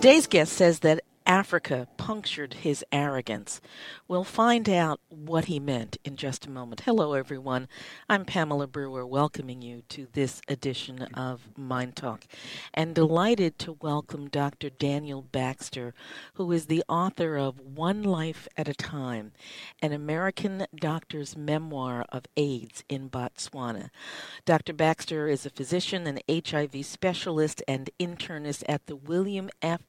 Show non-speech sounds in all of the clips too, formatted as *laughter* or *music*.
Today's guest says that Africa punctured his arrogance. We'll find out what he meant in just a moment. Hello, everyone. I'm Pamela Brewer, welcoming you to this edition of MyNDTALK, and delighted to welcome Dr. Daniel Baxter, who is the author of One Life at a Time, an American doctor's memoir of AIDS in Botswana. Dr. Baxter is a physician, an HIV specialist, and internist at the William F.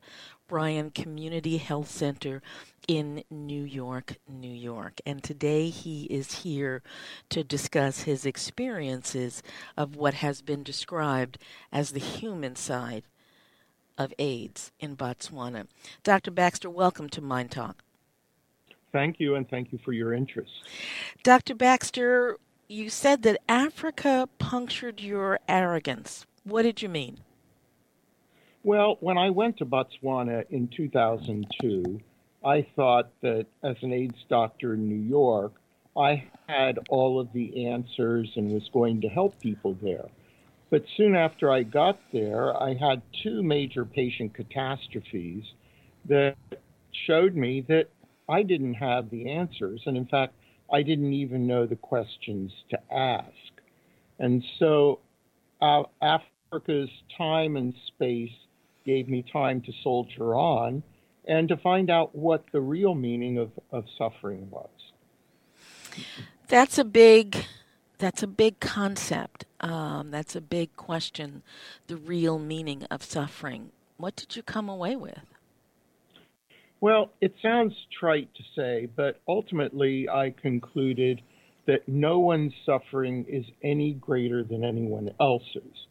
Ryan Community Health Center in New York, New York. And today he is here to discuss his experiences of what has been described as the human side of AIDS in Botswana. Dr. Baxter, welcome to MyNDTALK. Thank you, and thank you for your interest. Dr. Baxter, you said that Africa punctured your arrogance. What did you mean? Well, when I went to Botswana in 2002, I thought that as an AIDS doctor in New York, I had all of the answers and was going to help people there. But soon after I got there, I had two major patient catastrophes that showed me that I didn't have the answers. And in fact, I didn't even know the questions to ask. And so uh, Africa's time and space gave me time to soldier on and to find out what the real meaning of, of suffering was. That's a big that's a big concept. Um, that's a big question. The real meaning of suffering. What did you come away with? Well, it sounds trite to say, but ultimately I concluded that no one's suffering is any greater than anyone else's.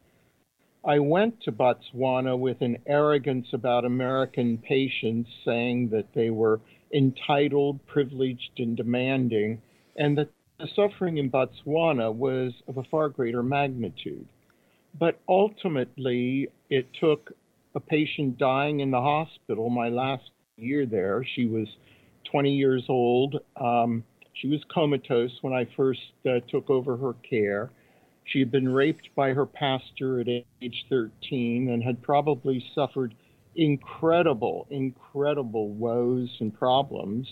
I went to Botswana with an arrogance about American patients saying that they were entitled, privileged, and demanding, and that the suffering in Botswana was of a far greater magnitude. But ultimately, it took a patient dying in the hospital my last year there. She was 20 years old. Um, she was comatose when I first uh, took over her care. She had been raped by her pastor at age 13 and had probably suffered incredible, incredible woes and problems.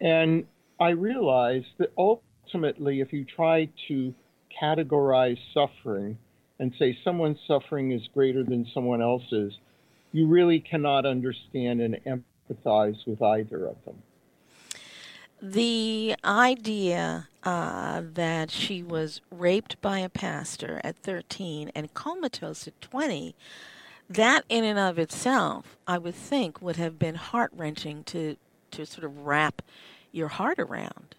And I realized that ultimately, if you try to categorize suffering and say someone's suffering is greater than someone else's, you really cannot understand and empathize with either of them the idea uh, that she was raped by a pastor at 13 and comatose at 20, that in and of itself, I would think, would have been heart wrenching to, to sort of wrap your heart around.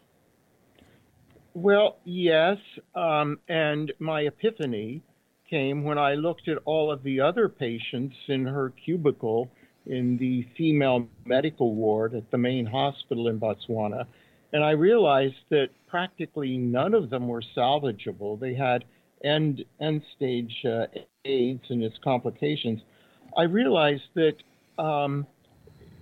Well, yes. Um, and my epiphany came when I looked at all of the other patients in her cubicle in the female medical ward at the main hospital in Botswana. And I realized that practically none of them were salvageable. They had end, end stage uh, AIDS and its complications. I realized that, um,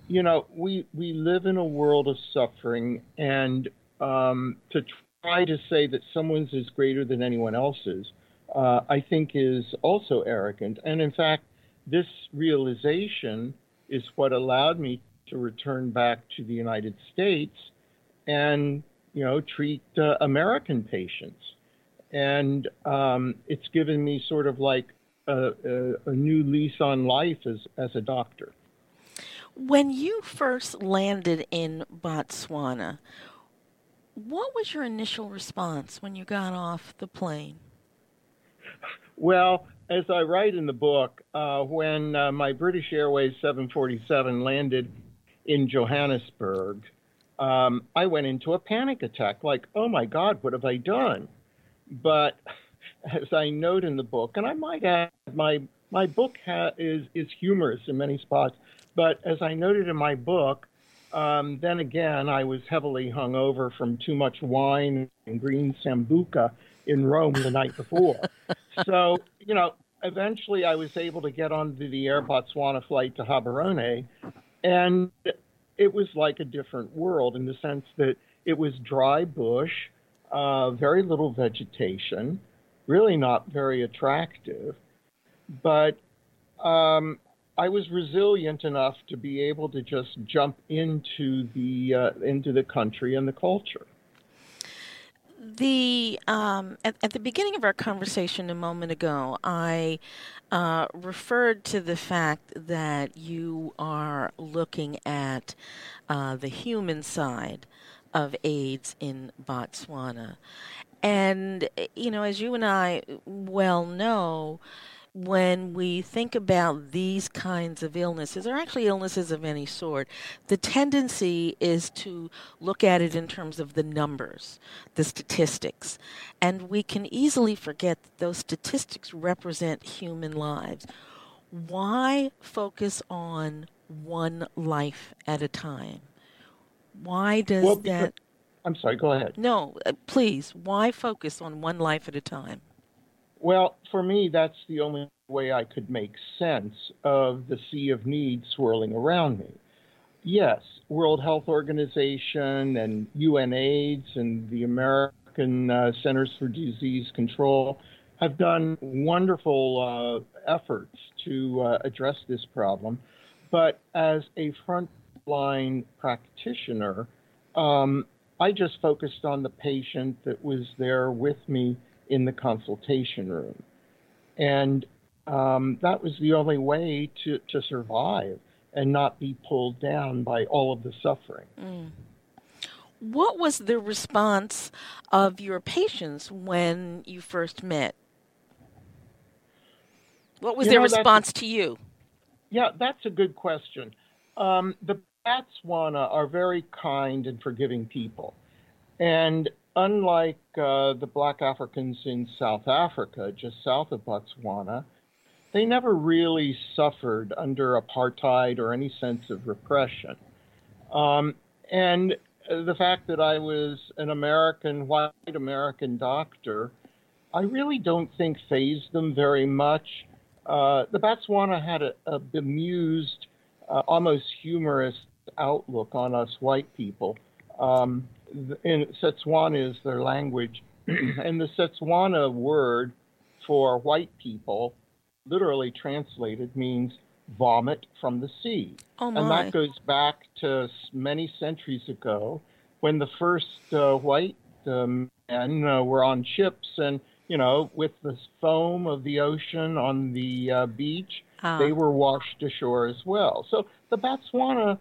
you know, we, we live in a world of suffering, and um, to try to say that someone's is greater than anyone else's, uh, I think is also arrogant. And in fact, this realization is what allowed me to return back to the United States and you know treat uh, American patients. And um, it's given me sort of like a, a, a new lease on life as as a doctor. When you first landed in Botswana, what was your initial response when you got off the plane? Well, as I write in the book, uh, when uh, my British Airways 747 landed in Johannesburg, um, I went into a panic attack like, oh my God, what have I done? But as I note in the book, and I might add, my, my book ha- is, is humorous in many spots, but as I noted in my book, um, then again, I was heavily hungover from too much wine and green sambuca in Rome the night before. *laughs* so, you know, eventually I was able to get onto the Air Botswana flight to Gaborone, and it was like a different world in the sense that it was dry bush, uh, very little vegetation, really not very attractive. But um, I was resilient enough to be able to just jump into the uh, into the country and the culture. The um, at, at, the beginning of our conversation a moment ago, I uh, referred to the fact that you are looking at uh, the human side of AIDS in Botswana, and you know, as you and I well know when we think about these kinds of illnesses, or actually illnesses of any sort, the tendency is to look at it in terms of the numbers, the statistics. And we can easily forget that those statistics represent human lives. Why focus on one life at a time? Why does well, that. I'm sorry, go ahead. No, uh, please. Why focus on one life at a time? Well, for me, that's the only way I could make sense of the sea of need swirling around me. Yes, World Health Organization and UNAIDS and the American uh, Centers for Disease Control have done wonderful uh, efforts to uh, address this problem. But as a frontline practitioner, um, I just focused on the patient that was there with me in the consultation room. And um, that was the only way to, to survive and not be pulled down by all of the suffering. Mm. What was the response of your patients when you first met? What was you their know, response to you? Yeah, that's a good question. Um, the Botswana are very kind and forgiving people. And unlike uh, the black Africans in South Africa, just south of Botswana, they never really suffered under apartheid or any sense of repression. Um, and the fact that I was an American, white American doctor, I really don't think fazed them very much. Uh, the Botswana had a, a bemused, uh, almost humorous outlook on us white people. Um, in Setswana is their language, *clears throat* and the Setswana word for white people, literally translated, means vomit from the sea. Oh and that goes back to many centuries ago when the first uh, white um, men uh, were on ships and, you know, with the foam of the ocean on the uh, beach, ah. they were washed ashore as well. So the Botswana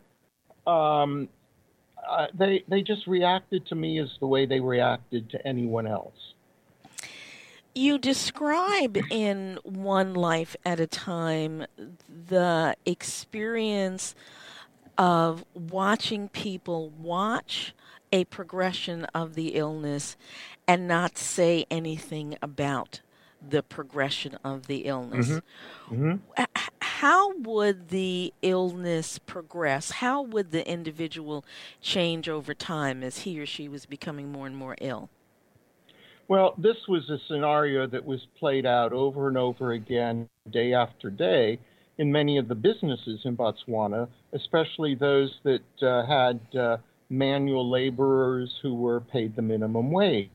um, uh, they they just reacted to me as the way they reacted to anyone else. You describe in One Life at a Time the experience of watching people watch a progression of the illness and not say anything about the progression of the illness. Mm-hmm. Mm-hmm. How would the illness progress? How would the individual change over time as he or she was becoming more and more ill? Well, this was a scenario that was played out over and over again, day after day, in many of the businesses in Botswana, especially those that uh, had uh, manual laborers who were paid the minimum wage.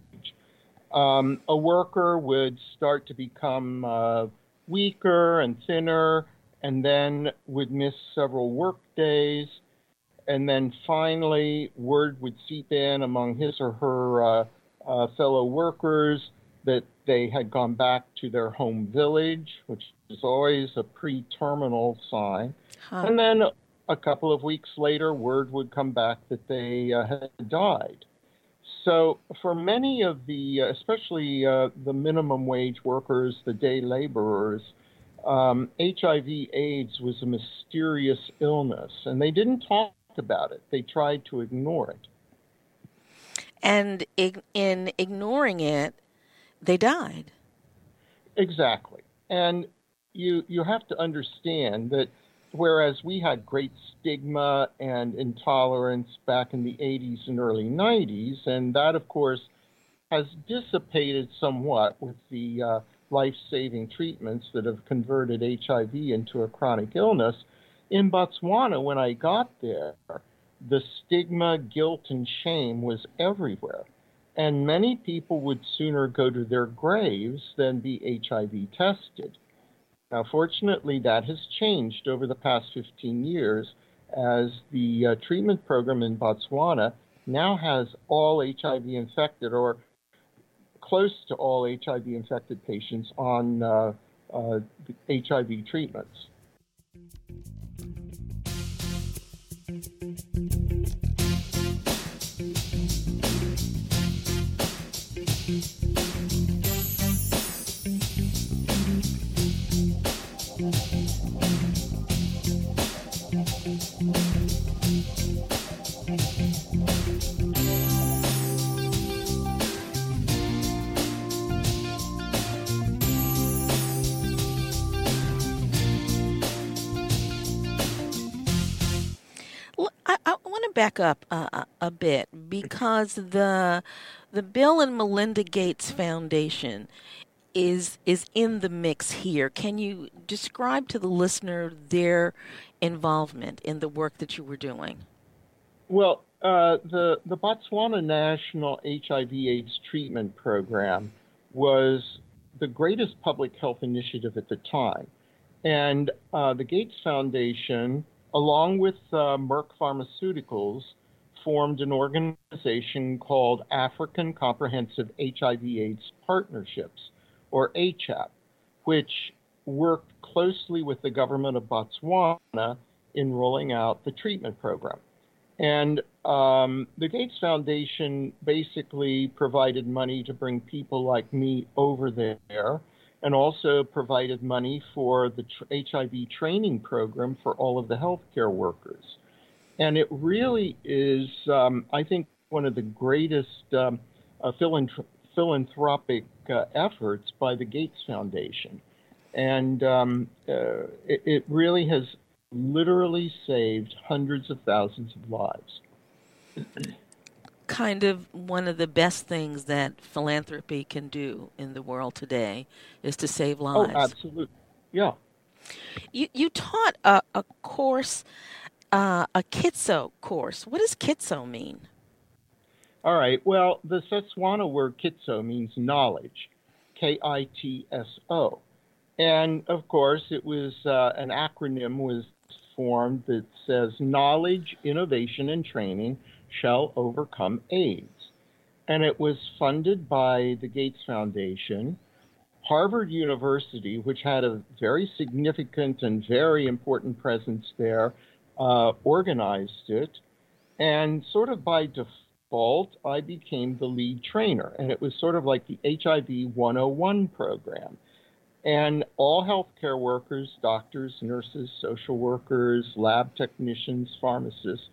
Um, a worker would start to become uh, weaker and thinner, and then would miss several work days. And then finally, word would seep in among his or her uh, uh, fellow workers that they had gone back to their home village, which is always a pre terminal sign. Huh. And then a couple of weeks later, word would come back that they uh, had died. So, for many of the, uh, especially uh, the minimum wage workers, the day laborers, um, HIV/AIDS was a mysterious illness, and they didn't talk about it. They tried to ignore it. And in ignoring it, they died. Exactly, and you you have to understand that whereas we had great stigma and intolerance back in the 80s and early 90s, and that, of course, has dissipated somewhat with the uh, life saving treatments that have converted HIV into a chronic illness. In Botswana, when I got there, the stigma, guilt, and shame was everywhere. And many people would sooner go to their graves than be HIV tested. Now, fortunately, that has changed over the past 15 years as the uh, treatment program in Botswana now has all HIV infected or close to all HIV infected patients on uh, uh, HIV treatments. Back up uh, a bit because the the Bill and Melinda Gates Foundation is is in the mix here. Can you describe to the listener their involvement in the work that you were doing? Well, uh, the the Botswana National HIV/AIDS Treatment Program was the greatest public health initiative at the time, and uh, the Gates Foundation along with uh, Merck Pharmaceuticals, formed an organization called African Comprehensive HIV/AIDS Partnerships, or ACHAP, which worked closely with the government of Botswana in rolling out the treatment program. And um, the Gates Foundation basically provided money to bring people like me over there and also provided money for the HIV training program for all of the healthcare workers. And it really is, um, I think, one of the greatest um, uh, philanthropic uh, efforts by the Gates Foundation. And um, uh, it, it really has literally saved hundreds of thousands of lives *clears throat* kind of one of the best things that philanthropy can do in the world today is to save oh, lives. Oh, absolutely. Yeah. You you taught a, a course, uh, a Kitso course. What does Kitso mean? All right. Well, the Setswana word Kitso means knowledge, K I T S O, and of course, it was uh, an acronym was formed that says knowledge, innovation, and training shall overcome AIDS. And it was funded by the Gates Foundation. Harvard University, which had a very significant and very important presence there, uh, organized it. And sort of by default, I became the lead trainer. And it was sort of like the HIV 101 program. And all healthcare workers, doctors, nurses, social workers, lab technicians, pharmacists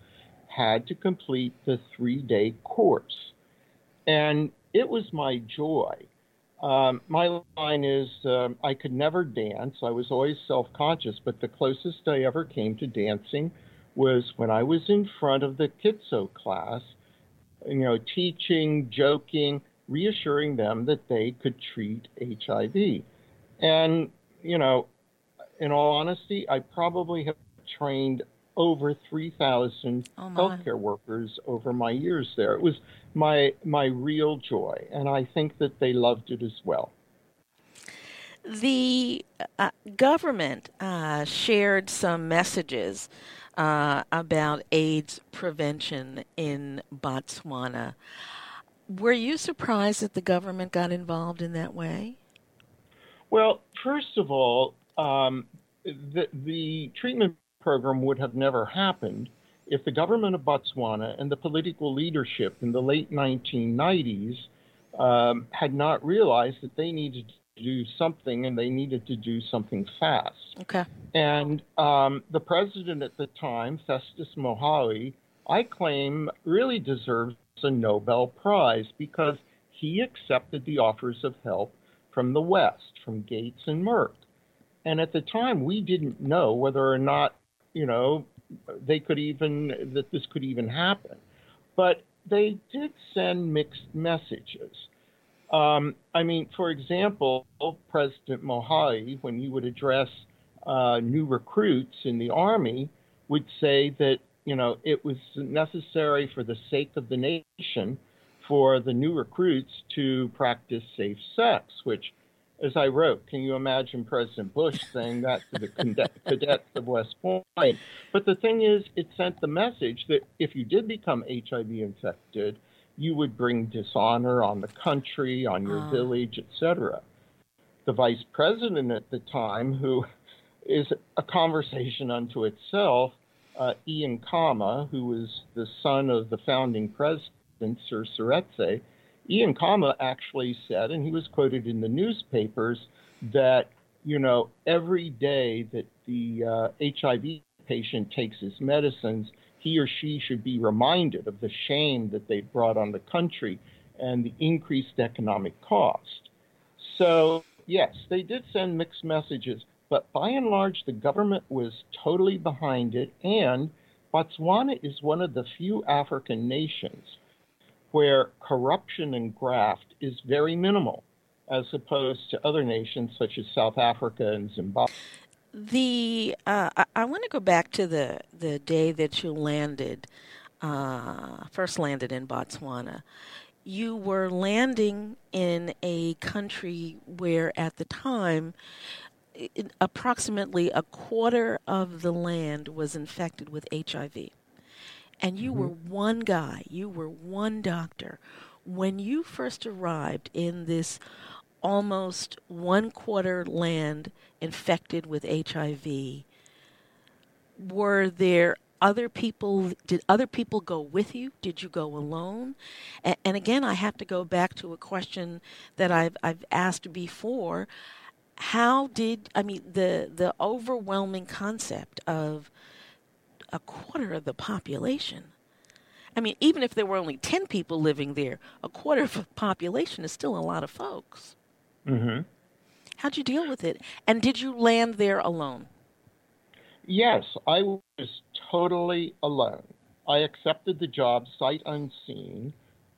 had to complete the three day course. And it was my joy. Um, my line is um, I could never dance. I was always self conscious, but the closest I ever came to dancing was when I was in front of the Kitso class, you know, teaching, joking, reassuring them that they could treat HIV. And, you know, in all honesty, I probably have trained over 3,000 oh healthcare workers over my years there. It was my my real joy, and I think that they loved it as well. The uh, government uh, shared some messages uh, about AIDS prevention in Botswana. Were you surprised that the government got involved in that way? Well, first of all, um, the, the treatment program would have never happened if the government of Botswana and the political leadership in the late 1990s um, had not realized that they needed to do something and they needed to do something fast. Okay. And um, the president at the time, Festus Mogae, I claim really deserves a Nobel Prize because he accepted the offers of help from the West, from Gates and Merck. And at the time, we didn't know whether or not you know, they could even, that this could even happen. But they did send mixed messages. Um, I mean, for example, President Mogae, when he would address uh, new recruits in the Army, would say that, you know, it was necessary for the sake of the nation for the new recruits to practice safe sex, which as I wrote, can you imagine President Bush saying that to the *laughs* cadets of West Point? But the thing is, it sent the message that if you did become HIV infected, you would bring dishonor on the country, on your uh. village, etc. The vice president at the time, who is a conversation unto itself, uh, Ian Khama, who was the son of the founding president, Sir Seretse, Ian Khama actually said, and he was quoted in the newspapers, that you know every day that the uh, HIV patient takes his medicines, he or she should be reminded of the shame that they brought on the country and the increased economic cost. So yes, they did send mixed messages, but by and large, the government was totally behind it. And Botswana is one of the few African nations where corruption and graft is very minimal as opposed to other nations such as South Africa and Zimbabwe. The uh, I, I want to go back to the the day that you landed, uh, first landed in Botswana. You were landing in a country where, at the time, approximately a quarter of the land was infected with HIV and you mm-hmm. were one guy, you were one doctor. When you first arrived in this almost one quarter land infected with HIV, were there other people did other people go with you did you go alone and, and, again i have to go back to a question that i've i've asked before how did i mean the the overwhelming concept of a quarter of the population. I mean, even if there were only 10 people living there, a quarter of the population is still a lot of folks. Mm-hmm. How'd you deal with it? And did you land there alone? Yes, I was totally alone. I accepted the job sight unseen.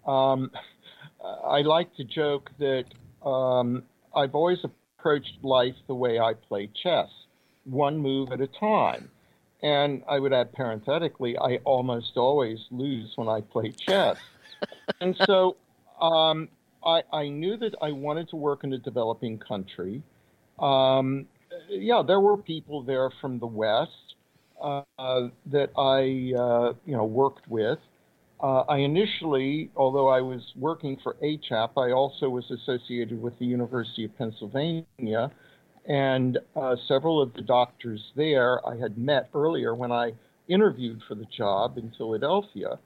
Um, *laughs* I like to joke that um, I've always approached life the way I play chess, one move at a time. And I would add parenthetically, I almost always lose when I play chess. *laughs* and so um, I, I, knew that I wanted to work in a developing country. Um, yeah, there were people there from the West uh, that I, uh, you know, worked with. Uh, I initially, although I was working for ACHAP, I also was associated with the University of Pennsylvania and uh, several of the doctors there I had met earlier when I interviewed for the job in Philadelphia.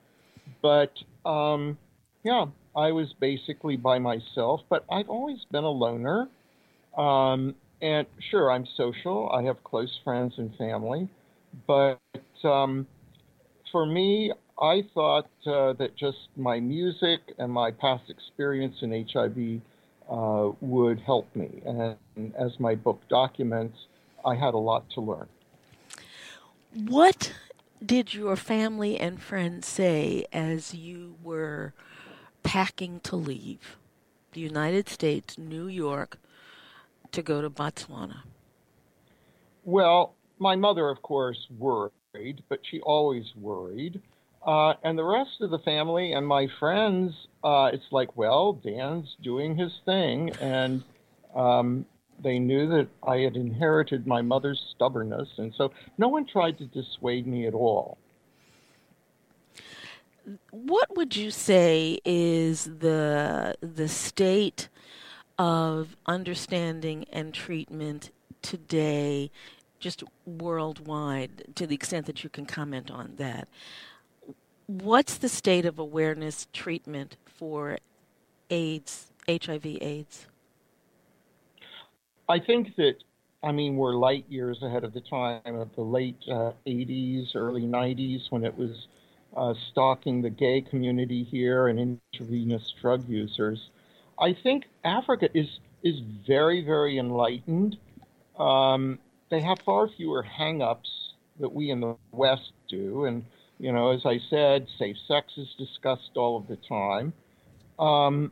But um, yeah, I was basically by myself, but I've always been a loner. Um, and sure, I'm social, I have close friends and family. But um, for me, I thought uh, that just my music and my past experience in HIV uh, would help me. And as my book documents, I had a lot to learn. What did your family and friends say as you were packing to leave the United States, New York, to go to Botswana? Well, my mother, of course, worried, but she always worried. Uh, and the rest of the family and my friends, uh, it's like, well, Dan's doing his thing. And um, they knew that I had inherited my mother's stubbornness. And so no one tried to dissuade me at all. What would you say is the the state of understanding and treatment today, just worldwide, to the extent that you can comment on that? What's the state of awareness treatment for AIDS, HIV AIDS? I think that, I mean, we're light years ahead of the time of the late uh, 80s, early 90s when it was uh, stalking the gay community here and intravenous drug users. I think Africa is, is very, very enlightened. Um, they have far fewer hang ups that we in the West do. And you know, as I said, safe sex is discussed all of the time. Um,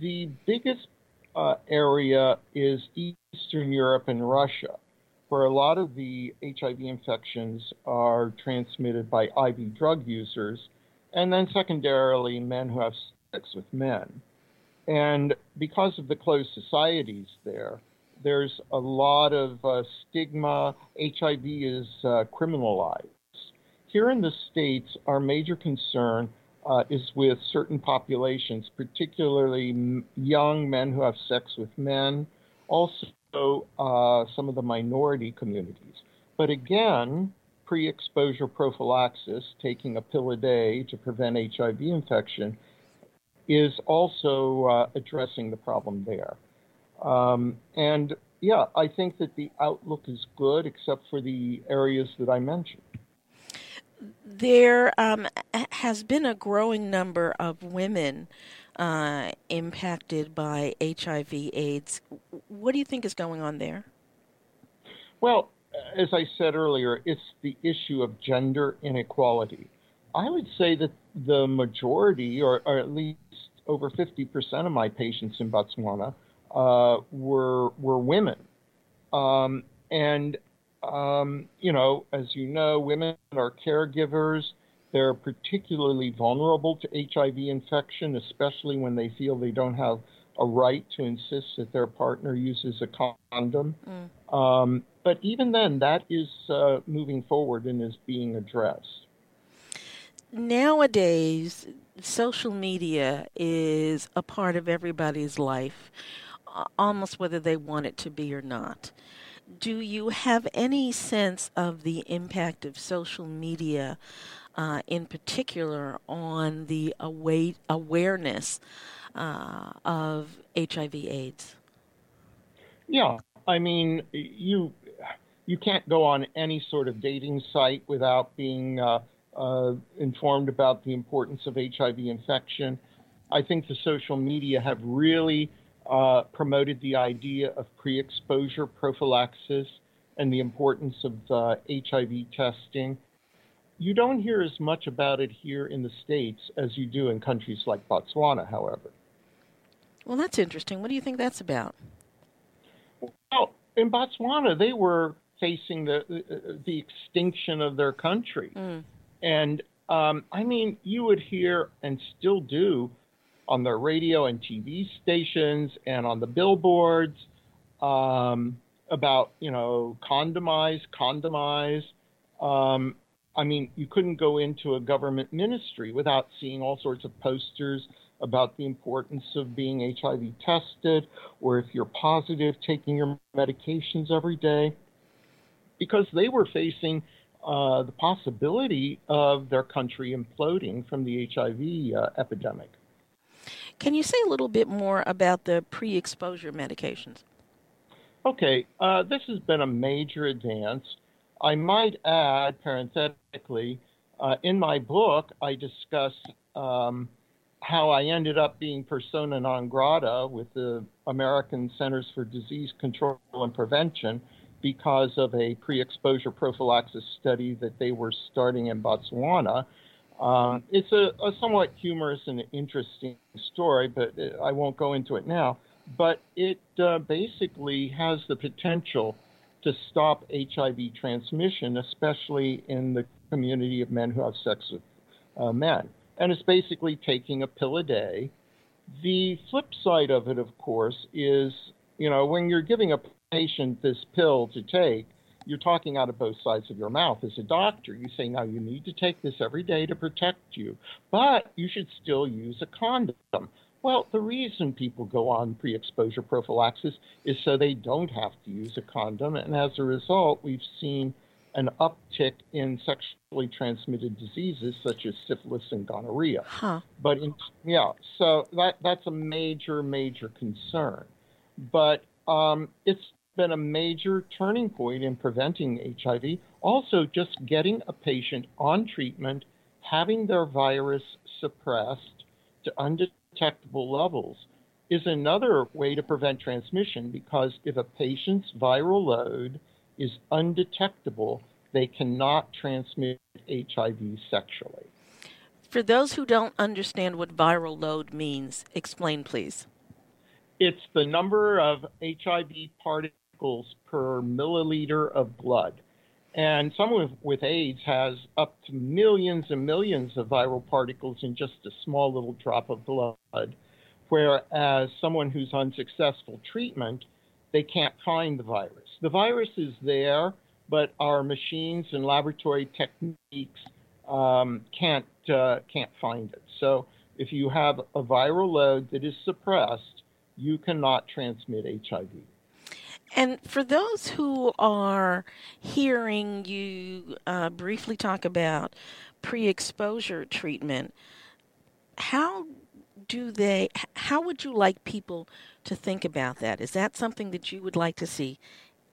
the biggest uh, area is Eastern Europe and Russia, where a lot of the HIV infections are transmitted by IV drug users, and then secondarily, men who have sex with men. And because of the closed societies there, there's a lot of uh, stigma. HIV is uh, criminalized. Here in the States, our major concern uh, is with certain populations, particularly young men who have sex with men, also uh, some of the minority communities. But again, pre exposure prophylaxis, taking a pill a day to prevent HIV infection, is also uh, addressing the problem there. Um, and yeah, I think that the outlook is good, except for the areas that I mentioned. There um, has been a growing number of women uh, impacted by HIV/AIDS. What do you think is going on there? Well, as I said earlier, it's the issue of gender inequality. I would say that the majority, or, or at least over 50% of my patients in Botswana, uh, were were women, um, and um, you know, as you know, women are caregivers. They're particularly vulnerable to HIV infection, especially when they feel they don't have a right to insist that their partner uses a condom. Mm. Um, but even then, that is uh, moving forward and is being addressed. Nowadays, social media is a part of everybody's life, almost whether they want it to be or not. Do you have any sense of the impact of social media, uh, in particular, on the await- awareness uh, of HIV/AIDS? Yeah, I mean, you you can't go on any sort of dating site without being uh, uh, informed about the importance of HIV infection. I think the social media have really uh, promoted the idea of pre exposure prophylaxis and the importance of HIV uh, testing. You don't hear as much about it here in the States as you do in countries like Botswana, however. Well, that's interesting. What do you think that's about? Well, in Botswana, they were facing the the extinction of their country, mm. and um, I mean, you would hear and still do on their radio and TV stations and on the billboards um, about you know condomize, condomize. Um, I mean, you couldn't go into a government ministry without seeing all sorts of posters about the importance of being HIV tested, or if you're positive, taking your medications every day, because they were facing uh, the possibility of their country imploding from the HIV uh, epidemic. Can you say a little bit more about the pre exposure medications? Okay, uh, this has been a major advance. I might add, parenthetically, uh, in my book, I discuss um, how I ended up being persona non grata with the American Centers for Disease Control and Prevention because of a pre exposure prophylaxis study that they were starting in Botswana. Uh, it's a, a, somewhat humorous and interesting story, but I won't go into it now. But it uh, basically has the potential to stop HIV transmission, especially in the community of men who have sex with uh, men and it's basically taking a pill a day. The flip side of it, of course, is you know when you're giving a patient this pill to take, you're talking out of both sides of your mouth. As a doctor, you say now you need to take this every day to protect you, but you should still use a condom. Well, the reason people go on pre exposure prophylaxis is so they don't have to use a condom. And as a result, we've seen an uptick in sexually transmitted diseases such as syphilis and gonorrhea. Huh. But in, yeah, so that that's a major major concern. But um, it's been a major turning point in preventing HIV. Also, just getting a patient on treatment, having their virus suppressed to undetectable levels is another way to prevent transmission because if a patient's viral load is undetectable, they cannot transmit HIV sexually. For those who don't understand what viral load means, explain please. It's the number of HIV particles per milliliter of blood. And someone with AIDS has up to millions and millions of viral particles in just a small little drop of blood, whereas someone who's on successful treatment they can't find the virus. The virus is there, but our machines and laboratory techniques um, can't uh, can't find it. So if you have a viral load that is suppressed, you cannot transmit HIV. And for those who are hearing you uh, briefly talk about pre exposure treatment, how do they, how would you like people to think about that? Is that something that you would like to see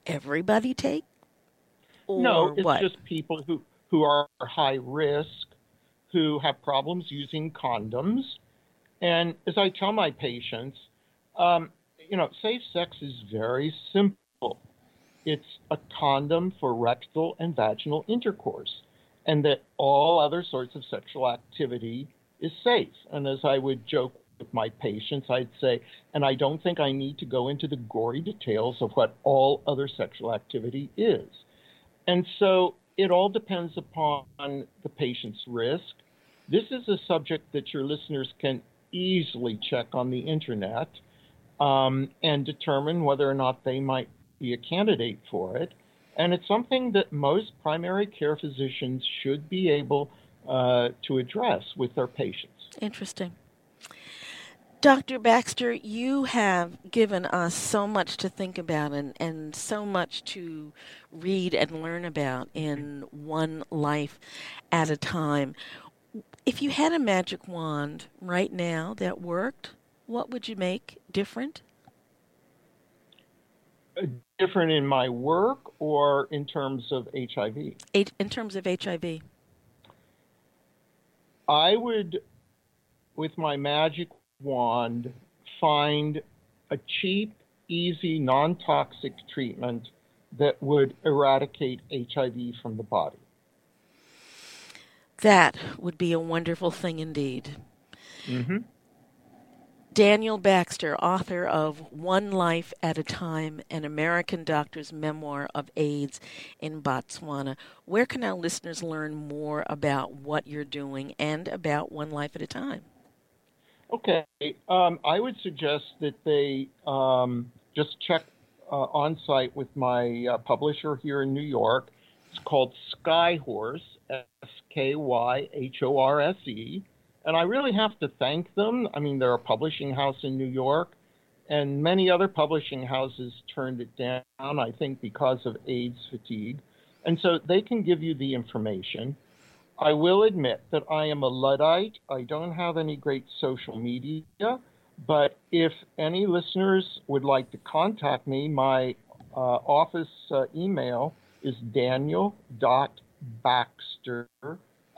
everybody take? Or no, it's what? just people who, who are high risk, who have problems using condoms. And as I tell my patients, um, you know, safe sex is very simple. It's a condom for rectal and vaginal intercourse, and that all other sorts of sexual activity is safe. And as I would joke with my patients, I'd say, and I don't think I need to go into the gory details of what all other sexual activity is. And so it all depends upon the patient's risk. This is a subject that your listeners can easily check on the internet um, and determine whether or not they might be a candidate for it. And it's something that most primary care physicians should be able uh, to address with their patients. Interesting. Dr. Baxter, you have given us so much to think about and, and so much to read and learn about in one life at a time. If you had a magic wand right now that worked, what would you make different? Uh, different in my work or in terms of HIV? In terms of HIV. I would, with my magic wand, find a cheap, easy, non toxic treatment that would eradicate HIV from the body. That would be a wonderful thing indeed. Mm-hmm. Daniel Baxter, author of One Life at a Time, an American doctor's memoir of AIDS in Botswana. Where can our listeners learn more about what you're doing and about One Life at a Time? Okay. Um, I would suggest that they um, just check uh, on site with my uh, publisher here in New York. It's called Skyhorse, S K Y H O R S E. And I really have to thank them. I mean, they're a publishing house in New York, and many other publishing houses turned it down, I think, because of AIDS fatigue. And so they can give you the information. I will admit that I am a Luddite. I don't have any great social media, but if any listeners would like to contact me, my uh, office uh, email is daniel.baxter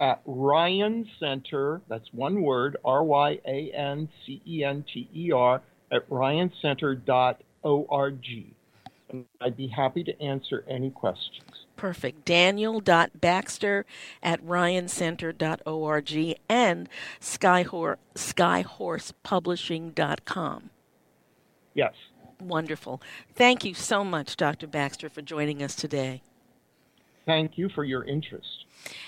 at Ryan Center, that's one word, R Y A N C E N T E R, at ryancenter.org. And I'd be happy to answer any questions. Perfect. Daniel.baxter at ryancenter.org and skyhorse, skyhorsepublishing.com. Yes. Wonderful. Thank you so much, Dr. Baxter, for joining us today. Thank you for your interest.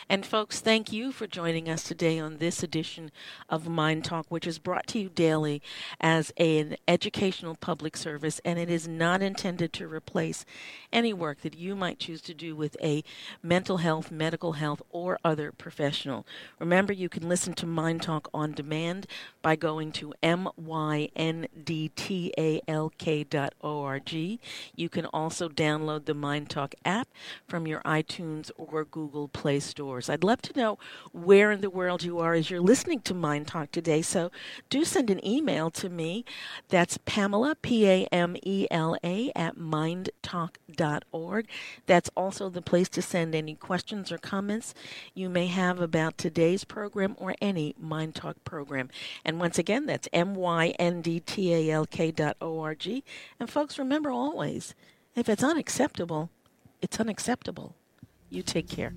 And folks, thank you for joining us today on this edition of MyNDTALK, which is brought to you daily as an educational public service, and it is not intended to replace any work that you might choose to do with a mental health, medical health, or other professional. Remember, you can listen to MyNDTALK on demand by going to myndtalk.org. You can also download the MyNDTALK app from your iTunes or Google Play I'd love to know where in the world you are as you're listening to MyNDTALK today. So do send an email to me. That's Pamela, P A M E L A, at myndtalk.org. That's also the place to send any questions or comments you may have about today's program or any MyNDTALK program. And once again, that's M Y N D T A L K dot O R G. And folks, remember always, if it's unacceptable, it's unacceptable. You take care.